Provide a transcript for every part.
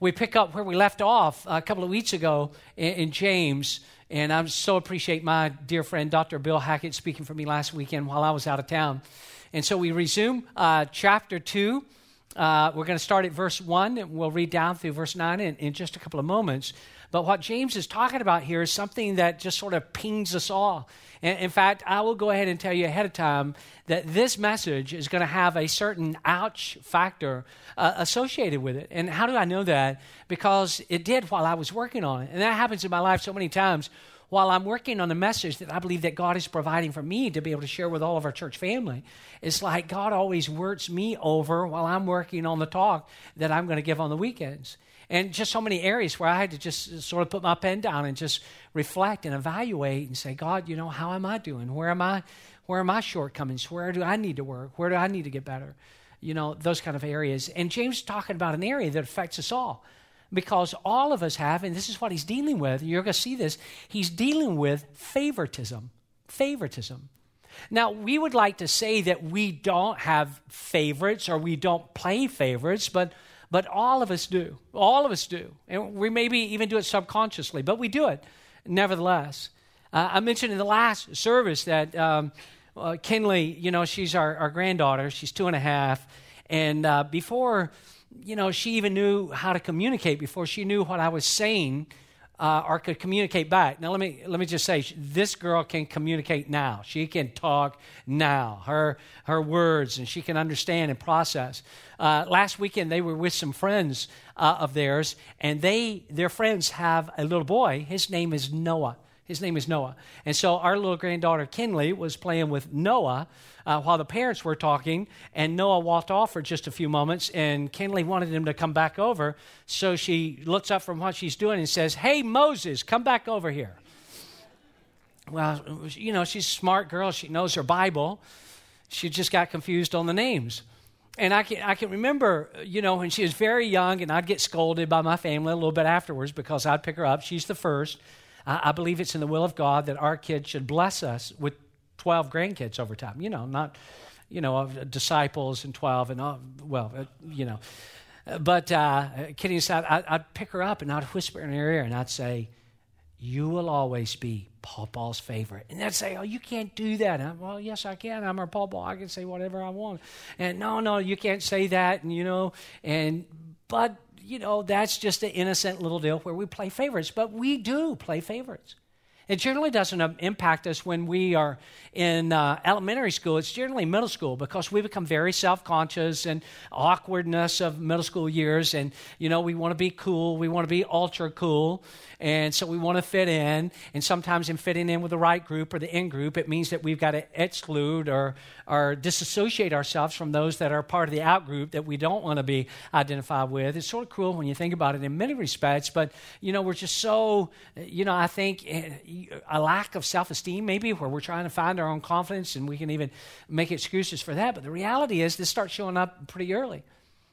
we pick up where we left off a couple of weeks ago in, in James. And I so appreciate my dear friend Dr. Bill Hackett speaking for me last weekend while I was out of town. And so we resume uh, chapter 2. Uh, we're going to start at verse 1, and we'll read down through verse 9 in, in just a couple of moments. But what James is talking about here is something that just sort of pings us all. And in fact, I will go ahead and tell you ahead of time that this message is going to have a certain ouch factor uh, associated with it. And how do I know that? Because it did while I was working on it. And that happens in my life so many times while I'm working on a message that I believe that God is providing for me to be able to share with all of our church family, it's like God always works me over while I'm working on the talk that I'm going to give on the weekends and just so many areas where I had to just sort of put my pen down and just reflect and evaluate and say, God, you know, how am I doing? Where am I? Where are my shortcomings? Where do I need to work? Where do I need to get better? You know, those kind of areas. And James is talking about an area that affects us all because all of us have, and this is what he's dealing with. You're going to see this. He's dealing with favoritism. Favoritism. Now, we would like to say that we don't have favorites or we don't play favorites, but but all of us do. All of us do. And we maybe even do it subconsciously, but we do it nevertheless. Uh, I mentioned in the last service that um, uh, Kinley, you know, she's our, our granddaughter. She's two and a half. And uh, before, you know, she even knew how to communicate, before she knew what I was saying, uh, or could communicate back. Now, let me, let me just say this girl can communicate now. She can talk now, her, her words, and she can understand and process. Uh, last weekend, they were with some friends uh, of theirs, and they, their friends have a little boy. His name is Noah. His name is Noah. And so our little granddaughter, Kinley, was playing with Noah uh, while the parents were talking, and Noah walked off for just a few moments, and Kinley wanted him to come back over. So she looks up from what she's doing and says, Hey, Moses, come back over here. Well, you know, she's a smart girl. She knows her Bible. She just got confused on the names. And I can, I can remember, you know, when she was very young, and I'd get scolded by my family a little bit afterwards because I'd pick her up. She's the first. I, believe it's in the will of God that our kids should bless us with 12 grandkids over time. You know, not, you know, disciples and 12 and, all, well, uh, you know. But uh, kidding aside, I, I'd pick her up and I'd whisper in her ear and I'd say, You will always be Paul Paul's favorite. And they'd say, Oh, you can't do that. I'm, well, yes, I can. I'm her Paul. I can say whatever I want. And no, no, you can't say that. And, you know, and, but, you know, that's just an innocent little deal where we play favorites. But we do play favorites. It generally doesn't impact us when we are in uh, elementary school. It's generally middle school because we become very self conscious and awkwardness of middle school years. And, you know, we want to be cool. We want to be ultra cool. And so we want to fit in. And sometimes in fitting in with the right group or the in group, it means that we've got to exclude or, or disassociate ourselves from those that are part of the out group that we don't want to be identified with. It's sort of cruel when you think about it in many respects, but, you know, we're just so, you know, I think eh, a lack of self esteem, maybe, where we're trying to find our own confidence and we can even make excuses for that. But the reality is, this starts showing up pretty early.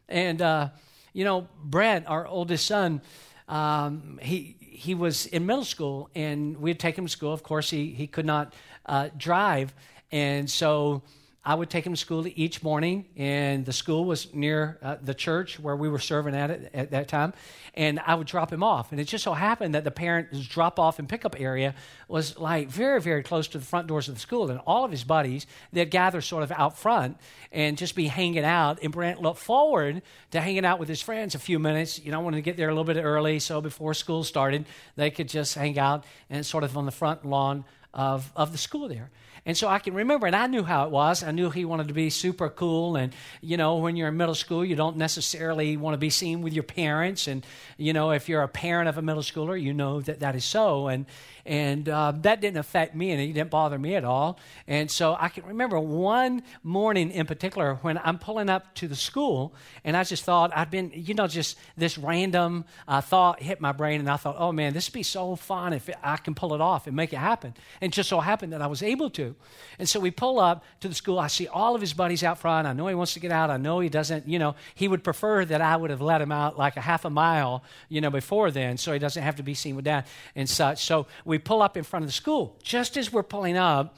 And, uh, you know, Brent, our oldest son, um, he, he was in middle school and we had taken him to school. Of course, he, he could not uh, drive. And so I would take him to school each morning, and the school was near uh, the church where we were serving at it at that time. And I would drop him off. And it just so happened that the parent's drop off and pickup area was like very, very close to the front doors of the school. And all of his buddies, they'd gather sort of out front and just be hanging out. And Brent looked forward to hanging out with his friends a few minutes. You know, I wanted to get there a little bit early so before school started, they could just hang out and sort of on the front lawn of, of the school there. And so I can remember, and I knew how it was. I knew he wanted to be super cool. And, you know, when you're in middle school, you don't necessarily want to be seen with your parents. And, you know, if you're a parent of a middle schooler, you know that that is so. And, and uh, that didn't affect me and it didn't bother me at all. And so I can remember one morning in particular when I'm pulling up to the school and I just thought I'd been, you know, just this random uh, thought hit my brain and I thought, oh man, this would be so fun if I can pull it off and make it happen. And just so happened that I was able to. And so we pull up to the school. I see all of his buddies out front. I know he wants to get out. I know he doesn't, you know, he would prefer that I would have let him out like a half a mile, you know, before then so he doesn't have to be seen with dad and such. So we pull up in front of the school. Just as we're pulling up,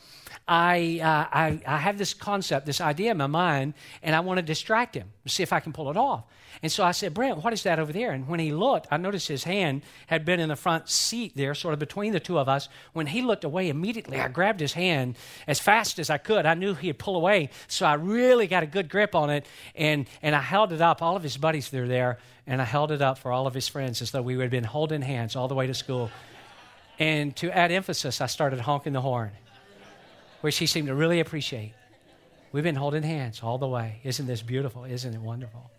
I, uh, I, I, have this concept, this idea in my mind, and I want to distract him. see if I can pull it off. And so I said, Brent, what is that over there? And when he looked, I noticed his hand had been in the front seat there, sort of between the two of us. When he looked away, immediately I grabbed his hand as fast as I could. I knew he'd pull away, so I really got a good grip on it. And, and I held it up. All of his buddies were there, and I held it up for all of his friends as though we had been holding hands all the way to school. And to add emphasis, I started honking the horn, which he seemed to really appreciate. We've been holding hands all the way. Isn't this beautiful? Isn't it wonderful?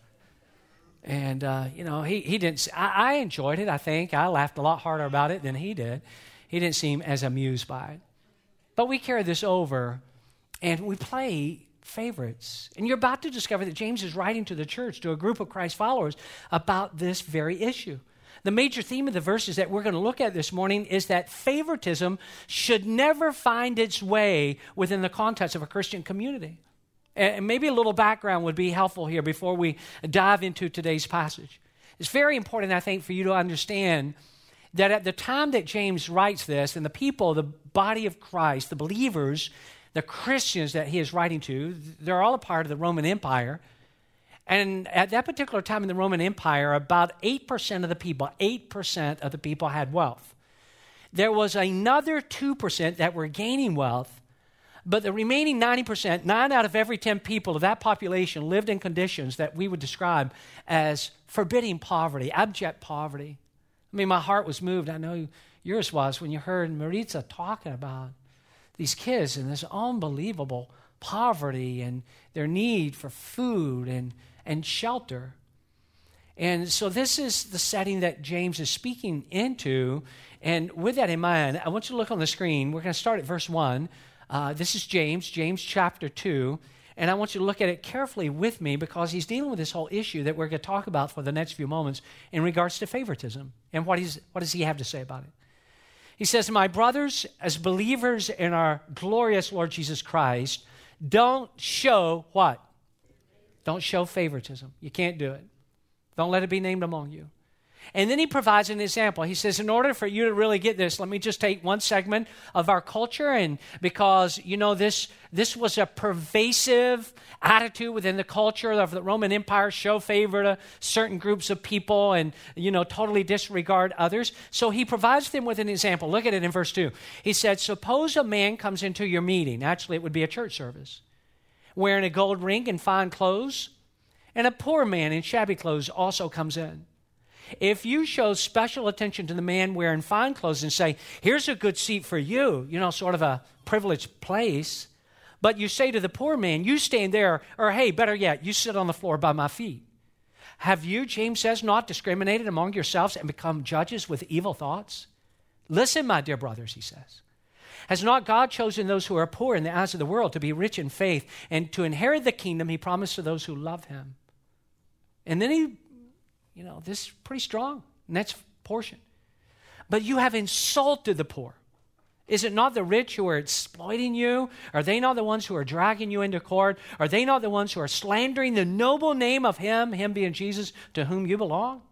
And, uh, you know, he, he didn't, I, I enjoyed it, I think. I laughed a lot harder about it than he did. He didn't seem as amused by it. But we carry this over and we play favorites. And you're about to discover that James is writing to the church, to a group of Christ followers, about this very issue. The major theme of the verses that we're going to look at this morning is that favoritism should never find its way within the context of a Christian community. And maybe a little background would be helpful here before we dive into today's passage. It's very important, I think, for you to understand that at the time that James writes this, and the people, the body of Christ, the believers, the Christians that he is writing to, they're all a part of the Roman Empire. And at that particular time in the Roman Empire, about 8% of the people, 8% of the people had wealth. There was another 2% that were gaining wealth, but the remaining 90%, 9 out of every 10 people of that population lived in conditions that we would describe as forbidding poverty, abject poverty. I mean, my heart was moved. I know yours was when you heard Maritza talking about these kids and this unbelievable poverty and their need for food and and shelter. And so, this is the setting that James is speaking into. And with that in mind, I want you to look on the screen. We're going to start at verse 1. Uh, this is James, James chapter 2. And I want you to look at it carefully with me because he's dealing with this whole issue that we're going to talk about for the next few moments in regards to favoritism. And what, he's, what does he have to say about it? He says, My brothers, as believers in our glorious Lord Jesus Christ, don't show what? Don't show favoritism. You can't do it. Don't let it be named among you. And then he provides an example. He says, in order for you to really get this, let me just take one segment of our culture. And because, you know, this, this was a pervasive attitude within the culture of the Roman Empire, show favor to certain groups of people and, you know, totally disregard others. So he provides them with an example. Look at it in verse 2. He said, Suppose a man comes into your meeting. Actually, it would be a church service wearing a gold ring and fine clothes, and a poor man in shabby clothes also comes in. If you show special attention to the man wearing fine clothes and say, Here's a good seat for you, you know, sort of a privileged place, but you say to the poor man, You stand there, or hey, better yet, you sit on the floor by my feet. Have you, James says, not discriminated among yourselves and become judges with evil thoughts? Listen, my dear brothers, he says. Has not God chosen those who are poor in the eyes of the world to be rich in faith and to inherit the kingdom he promised to those who love him? And then he, you know, this is pretty strong. Next portion. But you have insulted the poor. Is it not the rich who are exploiting you? Are they not the ones who are dragging you into court? Are they not the ones who are slandering the noble name of Him, Him being Jesus, to whom you belong?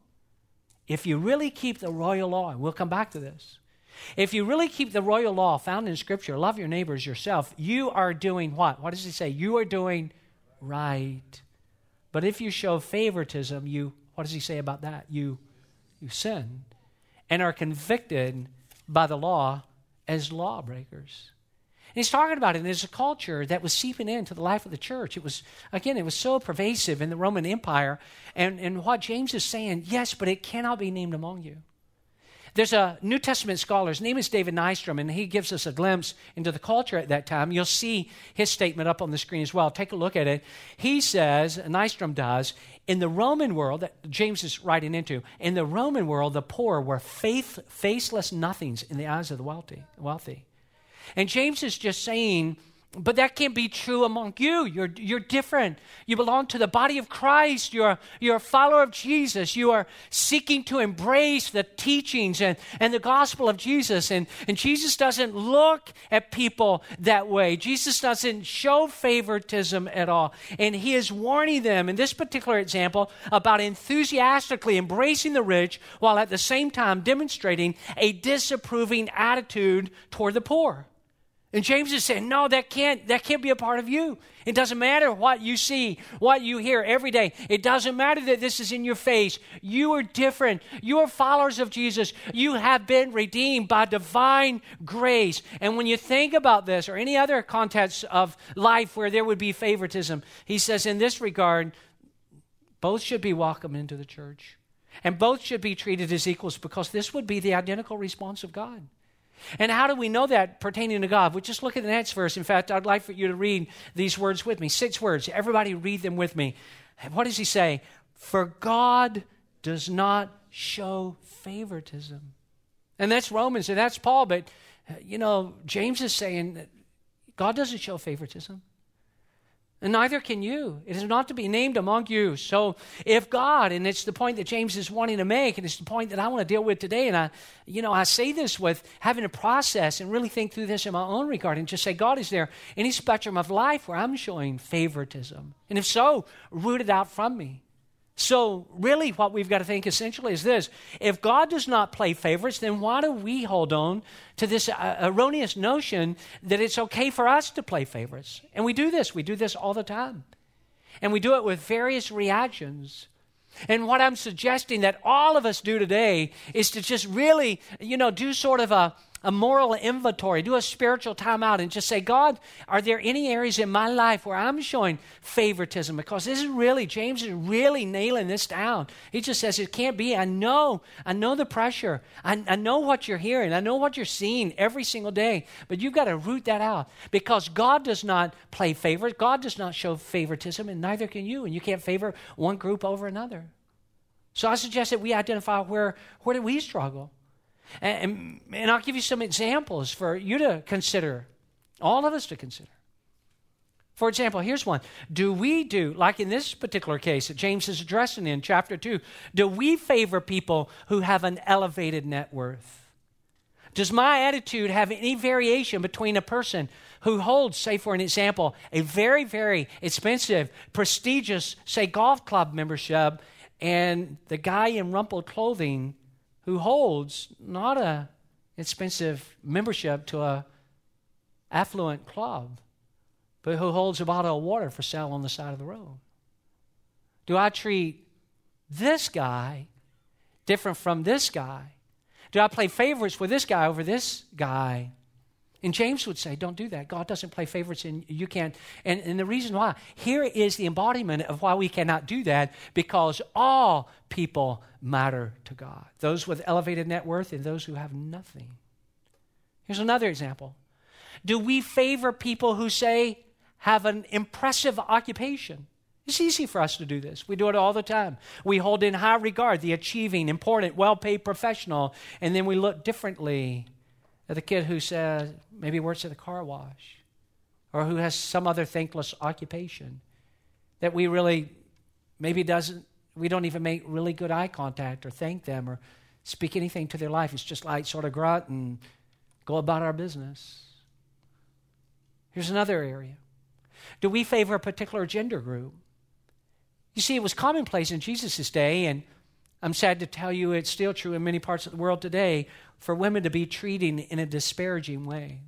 If you really keep the royal law, and we'll come back to this, if you really keep the royal law found in Scripture, love your neighbors yourself, you are doing what? What does he say? You are doing right. But if you show favoritism, you, what does he say about that? You, you sin and are convicted by the law as lawbreakers. And he's talking about it as a culture that was seeping into the life of the church. It was, again, it was so pervasive in the Roman Empire. And, and what James is saying, yes, but it cannot be named among you. There's a New Testament scholar, his name is David Nystrom, and he gives us a glimpse into the culture at that time. You'll see his statement up on the screen as well. Take a look at it. He says, Nystrom does, in the Roman world that James is writing into, in the Roman world, the poor were faith, faceless nothings in the eyes of the wealthy. wealthy. And James is just saying, but that can't be true among you. You're, you're different. You belong to the body of Christ. You're, you're a follower of Jesus. You are seeking to embrace the teachings and, and the gospel of Jesus. And, and Jesus doesn't look at people that way. Jesus doesn't show favoritism at all. And he is warning them in this particular example about enthusiastically embracing the rich while at the same time demonstrating a disapproving attitude toward the poor. And James is saying, no, that can't, that can't be a part of you. It doesn't matter what you see, what you hear every day. It doesn't matter that this is in your face. You are different. You are followers of Jesus. You have been redeemed by divine grace. And when you think about this or any other context of life where there would be favoritism, he says, in this regard, both should be welcome into the church. And both should be treated as equals because this would be the identical response of God. And how do we know that pertaining to God? We just look at the next verse. In fact, I'd like for you to read these words with me. Six words. Everybody read them with me. What does he say? For God does not show favoritism. And that's Romans and that's Paul, but uh, you know, James is saying that God doesn't show favoritism and neither can you. It is not to be named among you. So, if God, and it's the point that James is wanting to make, and it's the point that I want to deal with today, and I, you know, I say this with having to process and really think through this in my own regard, and just say, God, is there any spectrum of life where I'm showing favoritism? And if so, root it out from me. So, really, what we've got to think essentially is this if God does not play favorites, then why do we hold on to this uh, erroneous notion that it's okay for us to play favorites? And we do this, we do this all the time. And we do it with various reactions. And what I'm suggesting that all of us do today is to just really, you know, do sort of a, a moral inventory, do a spiritual timeout, and just say, God, are there any areas in my life where I'm showing favoritism? Because this is really, James is really nailing this down. He just says, it can't be. I know, I know the pressure. I, I know what you're hearing. I know what you're seeing every single day. But you've got to root that out because God does not play favorites. God does not show favoritism, and neither can you. And you can't favor one group over another. So I suggest that we identify where, where do we struggle? And, and, I'll give you some examples for you to consider, all of us to consider. For example, here's one. Do we do, like in this particular case that James is addressing in chapter 2, do we favor people who have an elevated net worth? Does my attitude have any variation between a person who holds, say, for an example, a very, very expensive, prestigious, say, golf club membership, and the guy in rumpled clothing who holds not a expensive membership to a affluent club, but who holds a bottle of water for sale on the side of the road? Do I treat this guy different from this guy? Do I play favorites with this guy over this guy? And James would say, don't do that. God doesn't play favorites, and you can't. And, and the reason why, here is the embodiment of why we cannot do that because all people matter to God those with elevated net worth and those who have nothing. Here's another example Do we favor people who say, have an impressive occupation? It's easy for us to do this. We do it all the time. We hold in high regard the achieving, important, well paid professional, and then we look differently the kid who says, maybe works at the car wash or who has some other thankless occupation that we really maybe doesn't we don't even make really good eye contact or thank them or speak anything to their life. It's just like sort of grunt and go about our business. Here's another area. Do we favor a particular gender group? You see it was commonplace in jesus' day and i'm sad to tell you it's still true in many parts of the world today for women to be treated in a disparaging way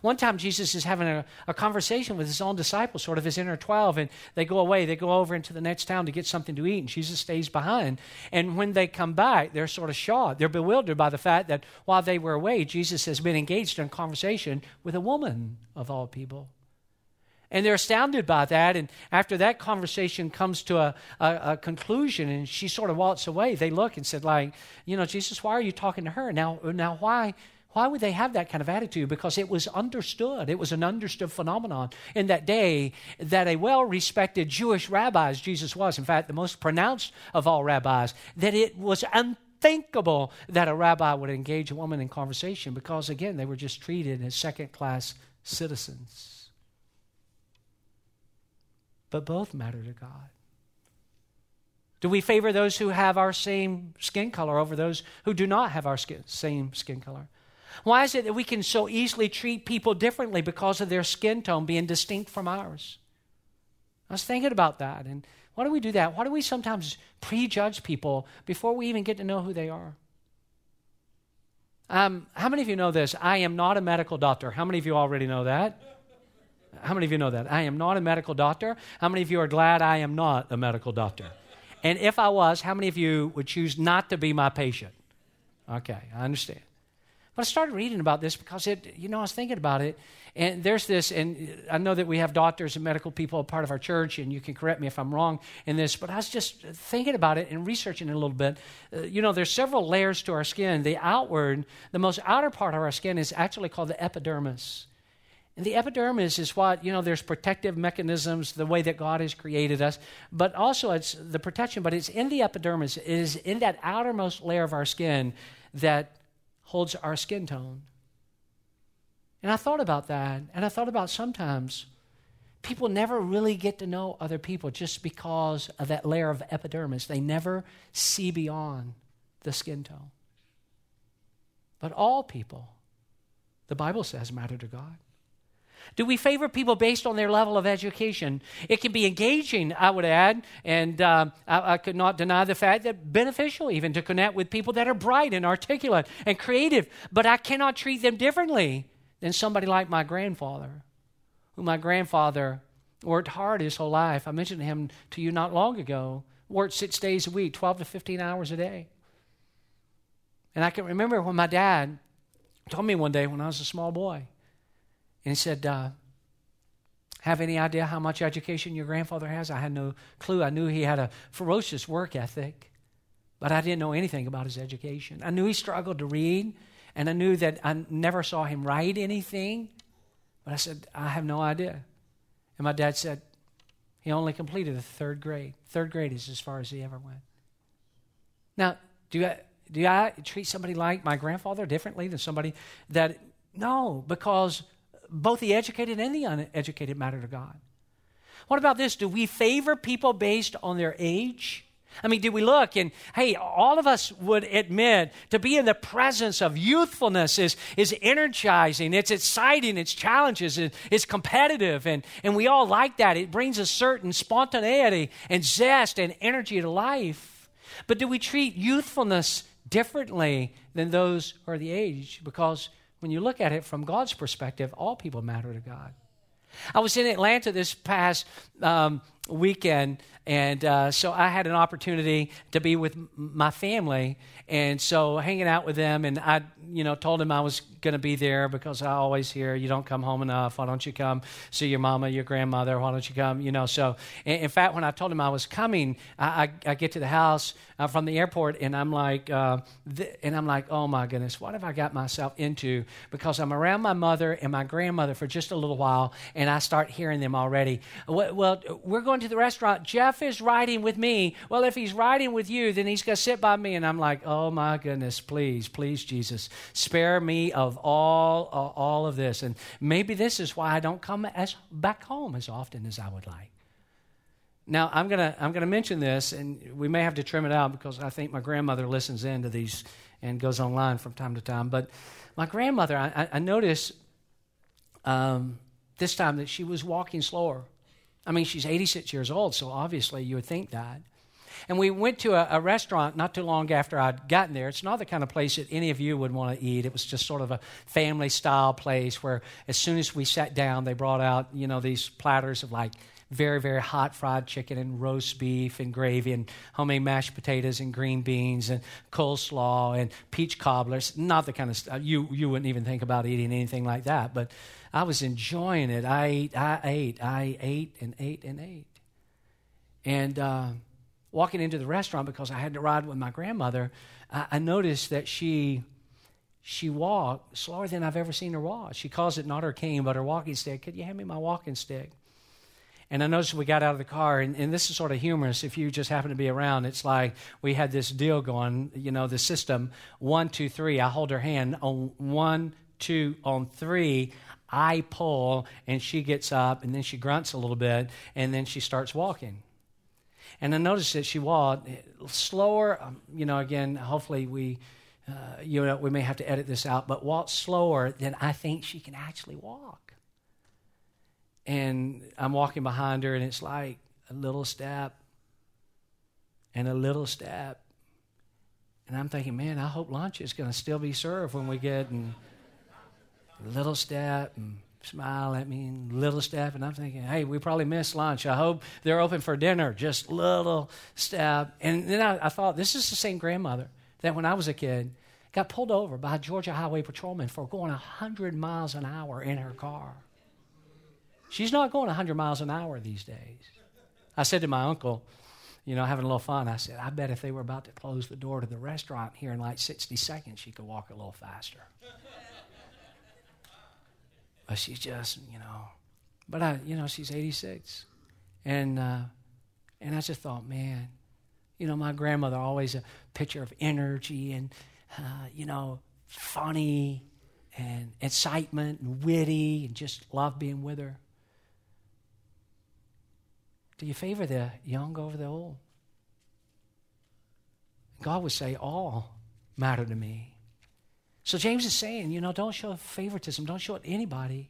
one time, Jesus is having a, a, conversation with his own disciples, sort of his inner 12, and they go away. They go over into the next town to get something to eat, and Jesus stays behind. And when they come back, they're sort of shocked. They're bewildered by the fact that while they were away, Jesus has been engaged in conversation with a woman, of all people. And they're astounded by that. And after that conversation comes to a, a, a, conclusion and she sort of walks away, they look and said, like, you know, Jesus, why are you talking to her? Now, now why why would they have that kind of attitude? Because it was understood. It was an understood phenomenon in that day that a well respected Jewish rabbi, as Jesus was, in fact, the most pronounced of all rabbis, that it was unthinkable that a rabbi would engage a woman in conversation because, again, they were just treated as second class citizens. But both matter to God. Do we favor those who have our same skin color over those who do not have our skin, same skin color? Why is it that we can so easily treat people differently because of their skin tone being distinct from ours? I was thinking about that. And why do we do that? Why do we sometimes prejudge people before we even get to know who they are? Um, how many of you know this? I am not a medical doctor. How many of you already know that? How many of you know that? I am not a medical doctor. How many of you are glad I am not a medical doctor? And if I was, how many of you would choose not to be my patient? Okay, I understand. But I started reading about this because it, you know, I was thinking about it, and there's this, and I know that we have doctors and medical people part of our church, and you can correct me if I'm wrong in this, but I was just thinking about it and researching it a little bit. Uh, you know, there's several layers to our skin. The outward, the most outer part of our skin is actually called the epidermis. And the epidermis is what, you know, there's protective mechanisms, the way that God has created us, but also it's the protection, but it's in the epidermis, it is in that outermost layer of our skin that holds our skin tone. And I thought about that, and I thought about sometimes people never really get to know other people just because of that layer of epidermis. They never see beyond the skin tone. But all people, the Bible says, matter to God. Do we favor people based on their level of education? It can be engaging, I would add, and uh, I, I, could not deny the fact that beneficial even to connect with people that are bright and articulate and creative, but I cannot treat them differently than somebody like my grandfather, who my grandfather worked hard his whole life. I mentioned him to you not long ago. Worked six days a week, 12 to 15 hours a day. And I can remember when my dad told me one day when I was a small boy, and he said, uh, Have any idea how much education your grandfather has? I had no clue. I knew he had a ferocious work ethic, but I didn't know anything about his education. I knew he struggled to read and I knew that I never saw him write anything. But I said, I have no idea. And my dad said, he only completed the third grade. Third grade is as far as he ever went. Now, do I, do I treat somebody like my grandfather differently than somebody that, no, because both the educated and the uneducated matter to God. What about this? Do we favor people based on their age? I mean, do we look and, hey, all of us would admit to be in the presence of youthfulness is, is energizing, it's exciting, it's challenges, it's competitive, and, and we all like that. It brings a certain spontaneity and zest and energy to life. But do we treat youthfulness differently than those who are the age? Because when you look at it from God's perspective, all people matter to God. I was in Atlanta this past um, weekend, and uh, so I had an opportunity to be with my family, and so hanging out with them, and I, you know, told them I was going to be there because I always hear you don't come home enough. Why don't you come see your mama, your grandmother? Why don't you come? You know, so in, fact, when I told him I was coming, I, I, I get to the house uh, from the airport, and I'm like, uh, th- and I'm like, oh my goodness, what have I got myself into? Because I'm around my mother and my grandmother for just a little while, and I start hearing them already. Well, well we're going to the restaurant. Jeff is riding with me. Well, if he's riding with you, then he's going to sit by me, and I'm like, oh my goodness, please, please, Jesus, spare me of all uh, all of this. And maybe this is why I don't come as back home as often as I would like. Now I'm gonna I'm gonna mention this, and we may have to trim it out because I think my grandmother listens in to these and goes online from time to time. But my grandmother, I, I noticed um, this time that she was walking slower. I mean, she's 86 years old, so obviously you would think that. And we went to a, a, restaurant not too long after I'd gotten there. It's not the kind of place that any of you would want to eat. It was just sort of a family style place where as soon as we sat down, they brought out, you know, these platters of like very, very hot fried chicken and roast beef and gravy and homemade mashed potatoes and green beans and coleslaw and peach cobblers. Not the kind of stuff you, you wouldn't even think about eating anything like that. But I was enjoying it. I ate, I ate, I ate and ate and ate. And, uh, walking into the restaurant because I had to ride with my grandmother, I, I noticed that she she walked slower than I've ever seen her walk. She calls it not her cane, but her walking stick. Could you hand me my walking stick? And I noticed we got out of the car, and, and, this is sort of humorous if you just happen to be around. It's like we had this deal going, you know, the system one, two, three. I hold her hand on one, two, on three. I pull, and she gets up, and then she grunts a little bit, and then she starts walking. And I noticed that she walked slower. Um, you know, again, hopefully we, uh, you know, we may have to edit this out, but walked slower than I think she can actually walk. And I'm walking behind her, and it's like a little step and a little step And I'm thinking, man, I hope lunch is going to still be served when we get and little step and smile at me and little step. And I'm thinking, hey, we probably missed lunch. I hope they're open for dinner. Just little step. And then I, I thought, this is the same grandmother that when I was a kid got pulled over by a Georgia Highway Patrolman for going 100 miles an hour in her car. She's not going 100 miles an hour these days. I said to my uncle, you know, having a little fun, I said, I bet if they were about to close the door to the restaurant here in like 60 seconds, she could walk a little faster. but she's just, you know, but I, you know, she's 86. And, uh, and I just thought, man, you know, my grandmother always a picture of energy and, uh, you know, funny and excitement and witty and just love being with her. Do you favor the young over the old? God would say, All matter to me. So James is saying, you know, don't show favoritism, don't show it to anybody.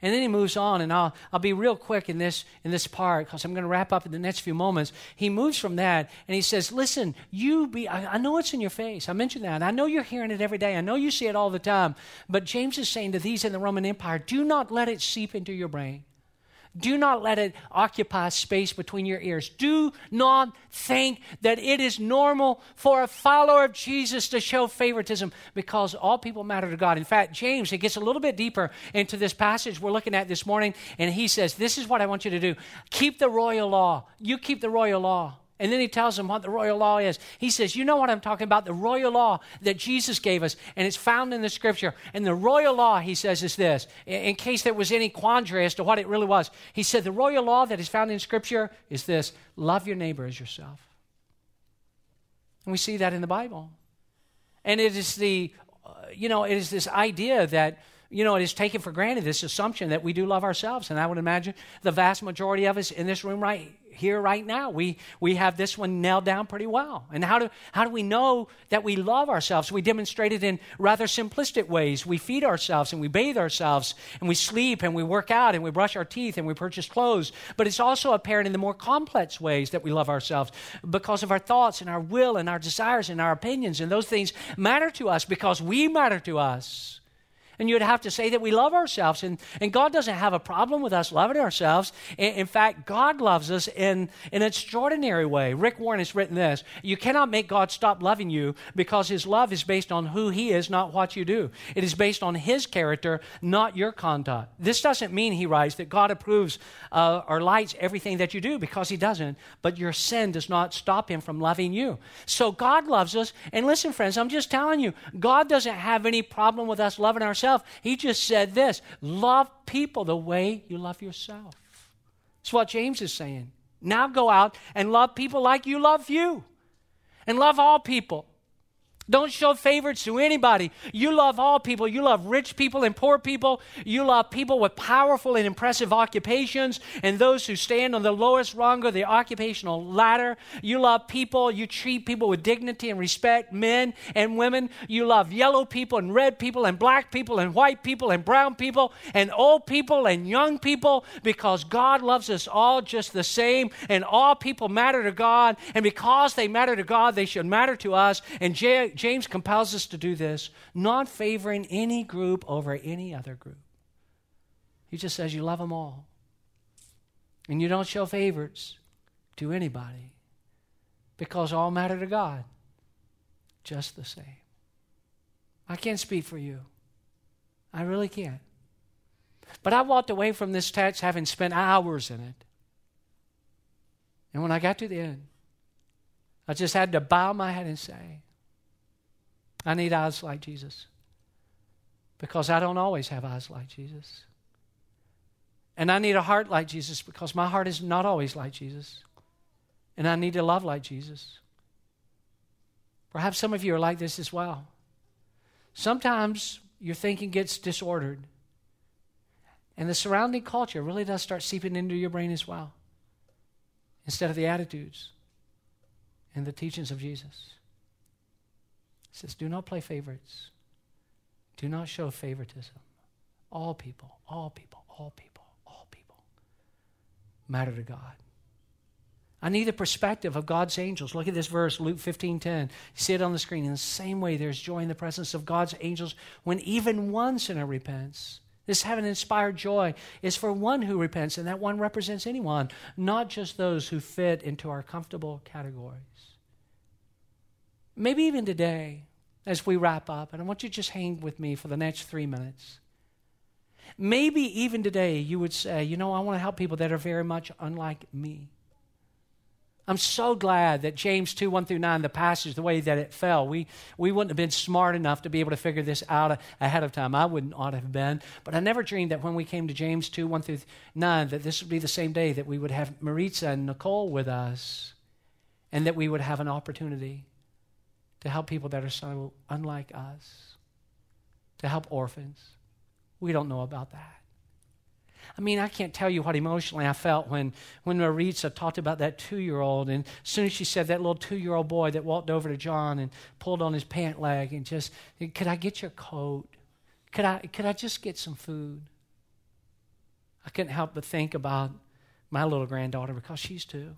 And then he moves on, and I'll, I'll be real quick in this, in this part because I'm going to wrap up in the next few moments. He moves from that and he says, Listen, you be, I, I know it's in your face. I mentioned that. I know you're hearing it every day. I know you see it all the time. But James is saying to these in the Roman Empire, do not let it seep into your brain. Do not let it occupy space between your ears. Do not think that it is normal for a follower of Jesus to show favoritism because all people matter to God. In fact, James, it gets a little bit deeper into this passage we're looking at this morning, and he says, This is what I want you to do keep the royal law. You keep the royal law. And then he tells them what the royal law is. He says, You know what I'm talking about? The royal law that Jesus gave us, and it's found in the scripture. And the royal law, he says, is this in case there was any quandary as to what it really was. He said, The royal law that is found in scripture is this love your neighbor as yourself. And we see that in the Bible. And it is the, uh, you know, it is this idea that you know, it is taken for granted, this assumption that we do love ourselves. And I would imagine the vast majority of us in this room right here right now. We, we have this one nailed down pretty well. And how do, how do we know that we love ourselves? We demonstrate it in rather simplistic ways. We feed ourselves and we bathe ourselves and we sleep and we work out and we brush our teeth and we purchase clothes. But it's also apparent in the more complex ways that we love ourselves because of our thoughts and our will and our desires and our opinions. And those things matter to us because we matter to us. And you'd have to say that we love ourselves. And, and God doesn't have a problem with us loving ourselves. In, in, fact, God loves us in, in an extraordinary way. Rick Warren has written this You cannot make God stop loving you because his love is based on who he is, not what you do. It is based on his character, not your conduct. This doesn't mean, he writes, that God approves uh, or likes everything that you do because he doesn't. But your sin does not stop him from loving you. So God loves us. And listen, friends, I'm just telling you, God doesn't have any problem with us loving ourselves himself. He just said this love people the way you love yourself. That's what James is saying. Now go out and love people like you love you. And love all people. Don't show favorites to anybody. You love all people. You love rich people and poor people. You love people with powerful and impressive occupations and those who stand on the lowest rung of the occupational ladder. You love people. You treat people with dignity and respect, men and women. You love yellow people and red people and black people and white people and brown people and old people and young people because God loves us all just the same and all people matter to God. And because they matter to God, they should matter to us. And J- James compels us to do this, not favoring any group over any other group. He just says you love them all. And you don't show favors to anybody because all matter to God just the same. I can't speak for you. I really can't. But I walked away from this text having spent hours in it. And when I got to the end, I just had to bow my head and say, I need eyes like Jesus because I don't always have eyes like Jesus. And I need a heart like Jesus because my heart is not always like Jesus. And I need to love like Jesus. Perhaps some of you are like this as well. Sometimes your thinking gets disordered, and the surrounding culture really does start seeping into your brain as well, instead of the attitudes and the teachings of Jesus says, Do not play favorites. Do not show favoritism. All people, all people, all people, all people matter to God. I need the perspective of God's angels. Look at this verse, Luke 15 10. You see it on the screen. In the same way, there's joy in the presence of God's angels when even one sinner repents. This heaven inspired joy is for one who repents, and that one represents anyone, not just those who fit into our comfortable categories. Maybe even today, as we wrap up, and I want you to just hang with me for the next three minutes. Maybe even today you would say, you know, I want to help people that are very much unlike me. I'm so glad that James 2 1 through 9, the passage, the way that it fell, we, we wouldn't have been smart enough to be able to figure this out ahead of time. I wouldn't ought to have been. But I never dreamed that when we came to James 2 1 through 9, that this would be the same day that we would have Maritza and Nicole with us and that we would have an opportunity to help people that are so unlike us, to help orphans. We don't know about that. I mean, I can't tell you what emotionally I felt when, when Maritza talked about that two year old. And as soon as she said that little two year old boy that walked over to John and pulled on his pant leg and just, could I get your coat? Could I, could I just get some food? I couldn't help but think about my little granddaughter because she's two.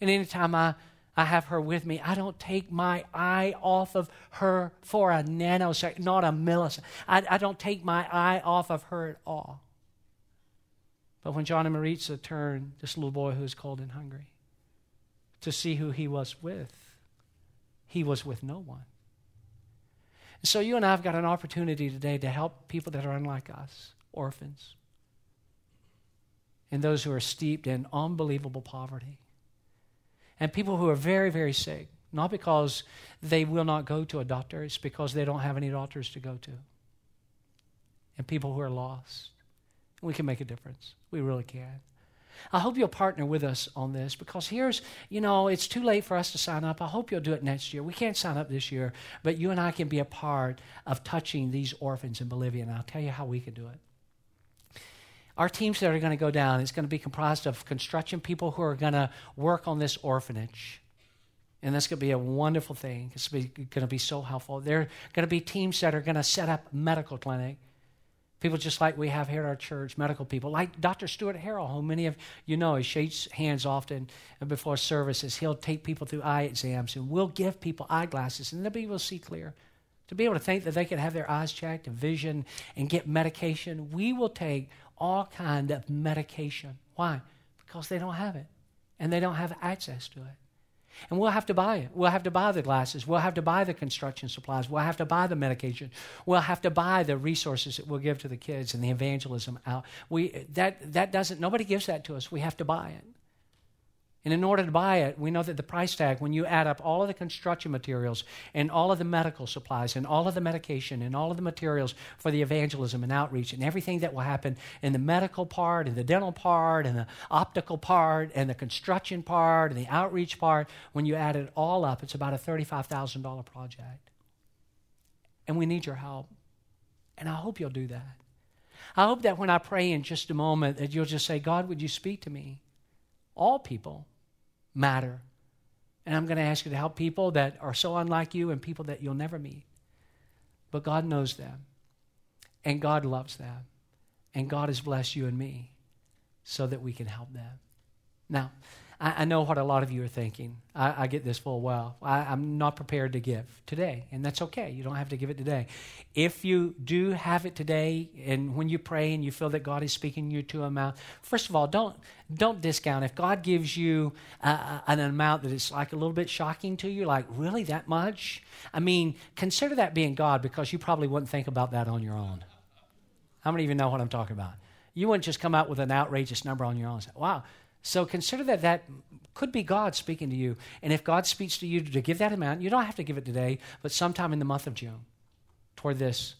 And anytime I, I have her with me, I don't take my eye off of her for a nanosecond, not a millisecond. I, I don't take my eye off of her at all. But when John and Maritza turned, this little boy who was cold and hungry, to see who he was with, he was with no one. So you and I have got an opportunity today to help people that are unlike us, orphans, and those who are steeped in unbelievable poverty, and people who are very, very sick, not because they will not go to a doctor, it's because they don't have any doctors to go to, and people who are lost. We can make a difference. We really can. I hope you'll partner with us on this because here's, you know, it's too late for us to sign up. I hope you'll do it next year. We can't sign up this year, but you and I can be a part of touching these orphans in Bolivia, and I'll tell you how we can do it. Our teams that are going to go down is going to be comprised of construction people who are going to work on this orphanage. And that's going to be a wonderful thing. It's going to be so helpful. There are going to be teams that are going to set up medical clinic. People just like we have here at our church, medical people, like Dr. Stuart Harrell, who many of you know, he shakes hands often before services. He'll take people through eye exams, and we'll give people eyeglasses, and they'll be able to see clear. To be able to think that they can have their eyes checked and vision and get medication, we will take all kind of medication. Why? Because they don't have it, and they don't have access to it. And we'll have to buy it. We'll have to buy the glasses. We'll have to buy the construction supplies. We'll have to buy the medication. We'll have to buy the resources that we'll give to the kids and the evangelism out. We, that, that doesn't, nobody gives that to us. We have to buy it. And in order to buy it, we know that the price tag, when you add up all of the construction materials and all of the medical supplies and all of the medication and all of the materials for the evangelism and outreach and everything that will happen in the medical part and the dental part and the optical part and the construction part and the outreach part, when you add it all up, it's about a $35,000 project. And we need your help. And I hope you'll do that. I hope that when I pray in just a moment that you'll just say, God, would you speak to me? All people matter. And I'm going to ask you to help people that are so unlike you and people that you'll never meet. But God knows them, and God loves them, and God has blessed you and me so that we can help them. Now, I, I know what a lot of you are thinking. I, I get this full well. I, I'm not prepared to give today, and that's okay. You don't have to give it today. If you do have it today, and when you pray and you feel that God is speaking you to a amount, first of all, don't don't discount. If God gives you an amount that is like a little bit shocking to you, like really that much, I mean, consider that being God because you probably wouldn't think about that on your own. How many of you know what I'm talking about? You wouldn't just come out with an outrageous number on your own and say, wow, so consider that that could be God speaking to you. And if God speaks to you to give that amount, you don't have to give it today, but sometime in the month of June toward this,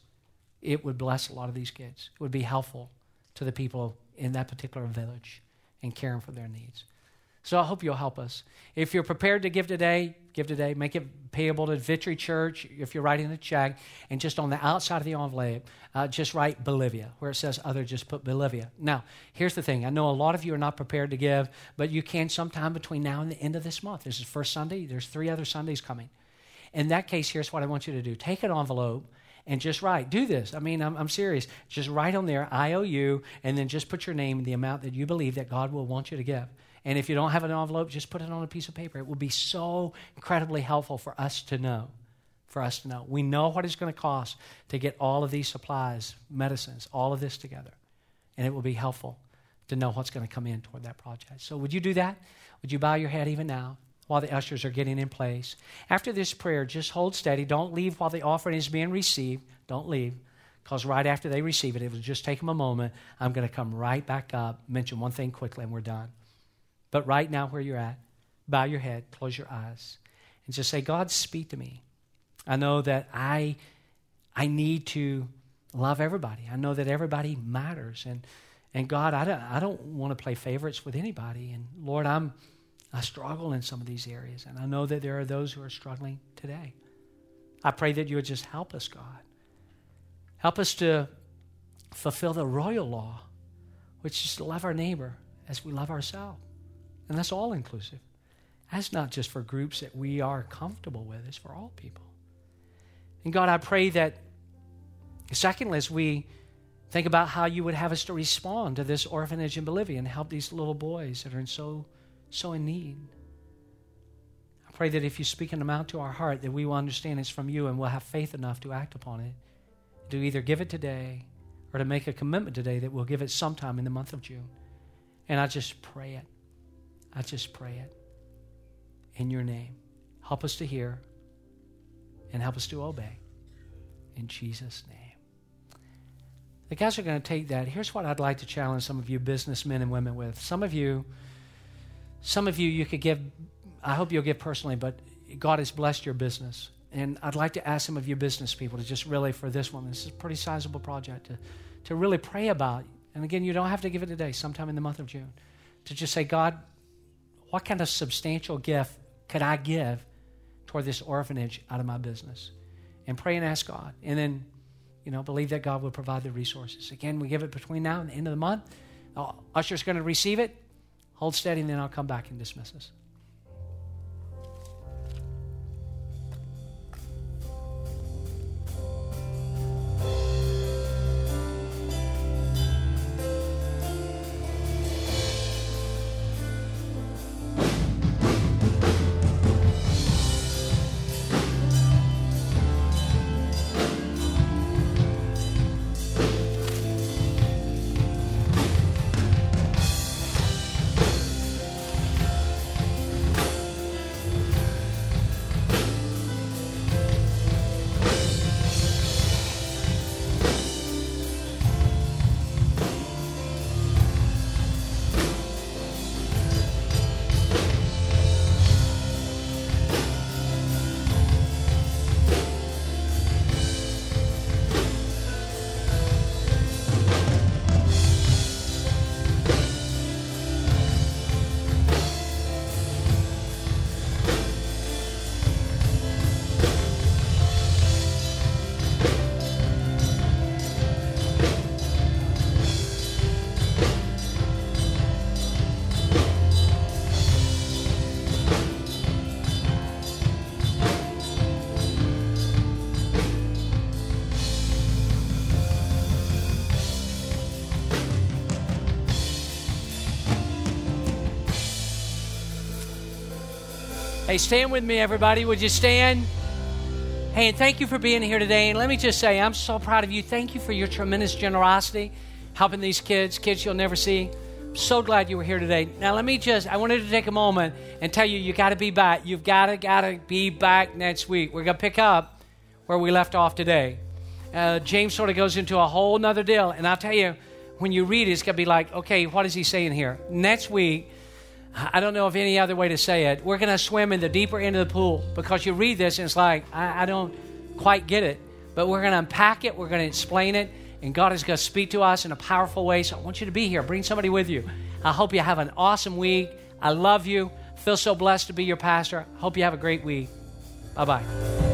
it would bless a lot of these kids. It would be helpful to the people in that particular village and caring for their needs. So I hope you'll help us. If you're prepared to give today, give today. Make it payable to Victory Church if you're writing a check. And just on the outside of the envelope, uh, just write Bolivia. Where it says other, just put Bolivia. Now, here's the thing. I know a lot of you are not prepared to give, but you can sometime between now and the end of this month. This is first Sunday. There's three other Sundays coming. In that case, here's what I want you to do. Take an envelope and just write. Do this. I mean, I'm, I'm serious. Just write on there, IOU, and then just put your name and the amount that you believe that God will want you to give And if you don't have an envelope, just put it on a piece of paper. It will be so incredibly helpful for us to know. For us to know. We know what it's going to cost to get all of these supplies, medicines, all of this together. And it will be helpful to know what's going to come in toward that project. So, would you do that? Would you bow your head even now while the ushers are getting in place? After this prayer, just hold steady. Don't leave while the offering is being received. Don't leave. Because right after they receive it, it will just take them a moment. I'm going to come right back up, mention one thing quickly, and we're done. But right now, where you're at, bow your head, close your eyes, and just say, God, speak to me. I know that I, I need to love everybody. I know that everybody matters. And, and God, I don't, I don't want to play favorites with anybody. And Lord, I'm, I struggle in some of these areas. And I know that there are those who are struggling today. I pray that you would just help us, God. Help us to fulfill the royal law, which is to love our neighbor as we love ourselves. And that's all inclusive. That's not just for groups that we are comfortable with, it's for all people. And God, I pray that, secondly, as we think about how you would have us to respond to this orphanage in Bolivia and help these little boys that are in so, so in need. I pray that if you speak an amount to our heart, that we will understand it's from you and we'll have faith enough to act upon it to either give it today or to make a commitment today that we'll give it sometime in the month of June. And I just pray it. I just pray it in your name. Help us to hear and help us to obey. In Jesus' name. The guys are going to take that. Here's what I'd like to challenge some of you businessmen and women with. Some of you, some of you, you could give, I hope you'll give personally, but God has blessed your business. And I'd like to ask some of you business people to just really, for this one, this is a pretty sizable project, to, to really pray about. And again, you don't have to give it today, sometime in the month of June. To just say, God, what kind of substantial gift could I give toward this orphanage out of my business? And pray and ask God. And then, you know, believe that God will provide the resources. Again, we give it between now and the end of the month. The usher's going to receive it. Hold steady, and then I'll come back and dismiss us. Hey, stand with me, everybody. Would you stand? Hey, and thank you for being here today. And let me just say, I'm so proud of you. Thank you for your tremendous generosity, helping these kids, kids you'll never see. So glad you were here today. Now, let me just, I wanted to take a moment and tell you, you got to be back. You've got to, got to be back next week. We're going to pick up where we left off today. Uh, James sort of goes into a whole nother deal. And I'll tell you, when you read it, it's going to be like, okay, what is he saying here? Next week, I don't know of any other way to say it. We're going to swim in the deeper end of the pool because you read this and it's like, I, I don't quite get it. But we're going to unpack it, we're going to explain it, and God is going to speak to us in a powerful way. So I want you to be here. Bring somebody with you. I hope you have an awesome week. I love you. Feel so blessed to be your pastor. Hope you have a great week. Bye bye.